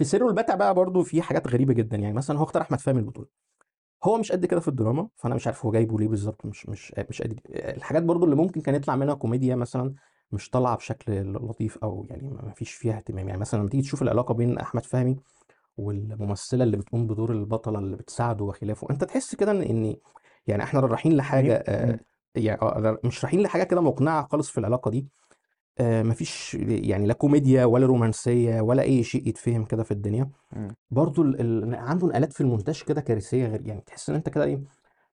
في سر والبتع بقى برضو في حاجات غريبة جدا. يعني مثلا هو اختار أحمد فهمي البطولة. هو مش قد كده في الدراما فأنا مش عارف هو جايبه ليه بالظبط مش مش مش قد الحاجات برضو اللي ممكن كان يطلع منها كوميديا مثلا مش طالعة بشكل لطيف أو يعني ما فيش فيها اهتمام. يعني مثلا لما تيجي تشوف العلاقة بين أحمد فهمي والممثلة اللي بتقوم بدور البطلة اللي بتساعده وخلافه أنت تحس كده إن إن يعني إحنا رايحين لحاجة آه يعني آه، مش رايحين لحاجة كده مقنعة خالص في العلاقة دي. آه مفيش يعني لا كوميديا ولا رومانسية ولا أي شيء يتفهم كده في الدنيا. برضو ال... ال... عنده نقلات في المونتاج كده كارثية غير يعني تحس إن أنت كده إيه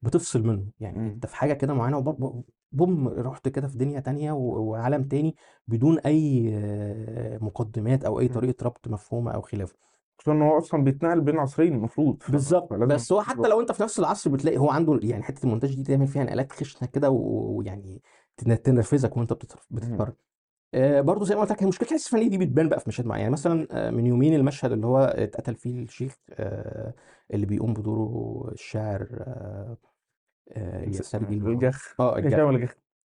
بتفصل منه. يعني. أنت في حاجة كده معينة وبوم بوم رحت كده في دنيا تانية و- وعالم تاني بدون أي آه، مقدمات أو أي. طريقة ربط مفهومة أو خلافه خصوصا إن هو أصلا بيتنقل بين عصرين المفروض بالظبط. بس هو حتى لو أنت في نفس العصر بتلاقي هو عنده يعني حتة المونتاج دي تعمل فيها نقلات خشنة كده ويعني تن- تنرفزك وأنت بتتفرج. برضه زي ما قلت لك هي مشكلة الحس الفنيه دي بتبان بقى في مشاهد معينة. يعني مثلا آه من يومين المشهد اللي هو اتقتل فيه الشيخ آه اللي بيقوم بدوره الشاعر آه آه اليساري الجخ آه الجخ.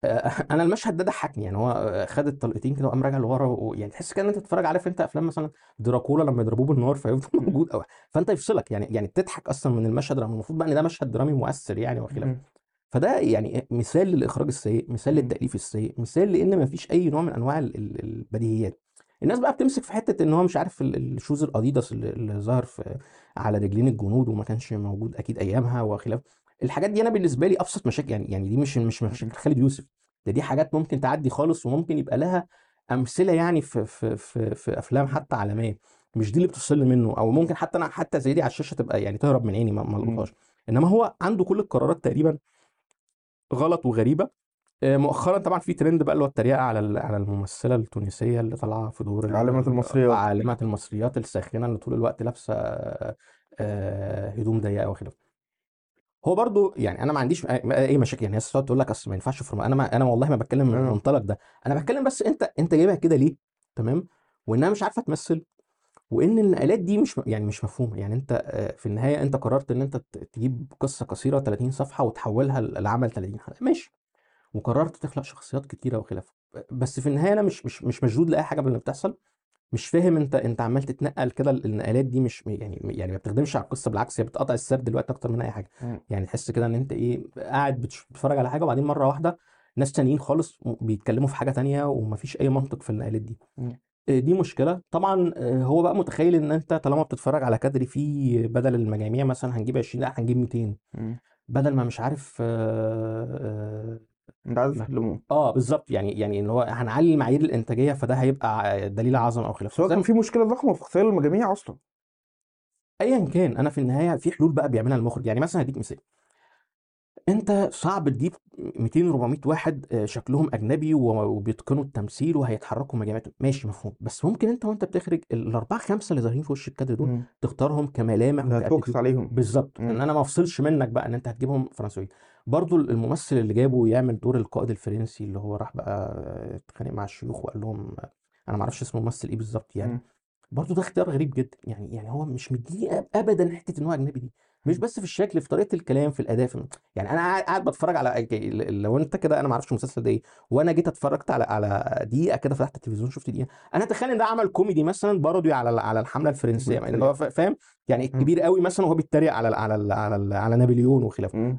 آه أنا المشهد ده ضحكني. يعني هو آه، خد الطلقتين كده وقام راجع لورا ويعني تحس كده ان أنت بتتفرج عارف أنت أفلام مثلا دراكولا لما يضربوه بالنار فيفضل. موجود أو فأنت يفصلك. يعني يعني بتضحك أصلا من المشهد رغم المفروض بقى إن ده مشهد درامي مؤثر يعني وخلافه. فده يعني مثال للإخراج السيء مثال مم. للتأليف السيء مثال لإن مفيش أي نوع من أنواع ال- ال- البديهيات. الناس بقى بتمسك في حتة إن هو مش عارف ال- الشوز الأديداس اللي ظهر في على رجلين الجنود وما كانش موجود أكيد أيامها وخلاف. الحاجات دي أنا بالنسبة لي أبسط مشاكل يعني يعني دي مش مش مشاكل خالد يوسف. ده دي حاجات ممكن تعدي خالص وممكن يبقى لها أمثلة يعني في في في, في أفلام حتى عالمية. مش دي اللي بتفصلني منه أو ممكن حتى أنا حتى زي دي على الشاشة تبقى يعني تهرب من عيني ما ما مم. القطهاش إنما هو عنده كل القرارات تقريبا غلط وغريبة. آه، مؤخرا طبعا في ترند بقى اللي هو التريقة على على الممثلة التونسية اللي طالعة في دور ال- عالمة المصريات عالمة المصريات الساخنة اللي طول الوقت لابسة آه، آه، هدوم ضيقة وخلافه هو برضو يعني أنا ما عنديش أي مشاكل. يعني الناس تقعد تقول لك أصل ما ينفعش في أنا ما أنا والله ما بتكلم من آه. المنطلق ده. أنا بتكلم بس أنت أنت جايبها كده ليه؟ تمام؟ وإنها مش عارفة تمثل. وإن النقلات دي مش يعني مش مفهومة. يعني أنت آه، في النهاية أنت قررت إن أنت تجيب قصة قصيرة 30 صفحة وتحولها لعمل 30 حلقة. ماشي. وقررت تخلق شخصيات كتيرة وخلافة. بس في النهاية أنا مش مش مش مشدود لأي حاجة من اللي بتحصل. مش فاهم أنت أنت عمال تتنقل كده النقلات دي مش يعني يعني ما بتخدمش على القصة بالعكس هي بتقطع السرد دلوقتي أكتر من أي حاجة. يعني تحس كده إن أنت إيه قاعد بتتفرج على حاجة وبعدين مرة واحدة ناس تانيين خالص بيتكلموا في حاجة تانية ومفيش أي منطق في النقلات دي. دي مشكلة. طبعا آه، هو بقى متخيل إن أنت طالما بتتفرج على كادر فيه بدل المجاميع مثلا هنجيب 20 لا هنجيب 200 مم. بدل ما مش عارف آه, أنت عايز آه بالظبط. يعني يعني إن هو هنعلي معايير الإنتاجية فده هيبقى دليل عظمة أو هو زي كان في مشكلة ضخمة في اختيار المجاميع أصلا. ايا كان أنا في النهاية في حلول بقى بيعملها المخرج. يعني مثلا هديك مثال. انت صعب تجيب 200 400 واحد آه، شكلهم أجنبي وبيتقنوا التمثيل وهيتحركوا مجاميع ماشي مفهوم. بس ممكن انت وانت بتخرج الأربعة خمسة اللي ظاهرين في وش الكادر دول مم. تختارهم كملامح ه focus و ك attitude عليهم. بالظبط. إن أنا ما أفصلش منك بقى إن أنت هتجيبهم فرنسويين. برضو الممثل اللي جابه يعمل دور القائد الفرنسي اللي هو راح بقى اتخانق مع الشيوخ وقال لهم أنا ما أعرفش اسم الممثل إيه بالظبط يعني. مم. برضه ده اختيار غريب جدا. يعني يعني هو مش مديني ابدا حتة إن هو أجنبي دي. مش بس في الشكل في طريقة الكلام في الأداء في يعني أنا قاعد بتفرج على لو أنت كده أنا ما أعرفش المسلسل ده إيه وأنا جيت اتفرجت على على دقيقة كده فتحت التلفزيون شفت دقيقة أنا اتخيل إن ده عمل كوميدي مثلا بارودي على على الحملة الفرنسية اللي هو فا- فاهم يعني. الكبير قوي مثلا وهو بيتريق على على على على, على نابليون وخلافه.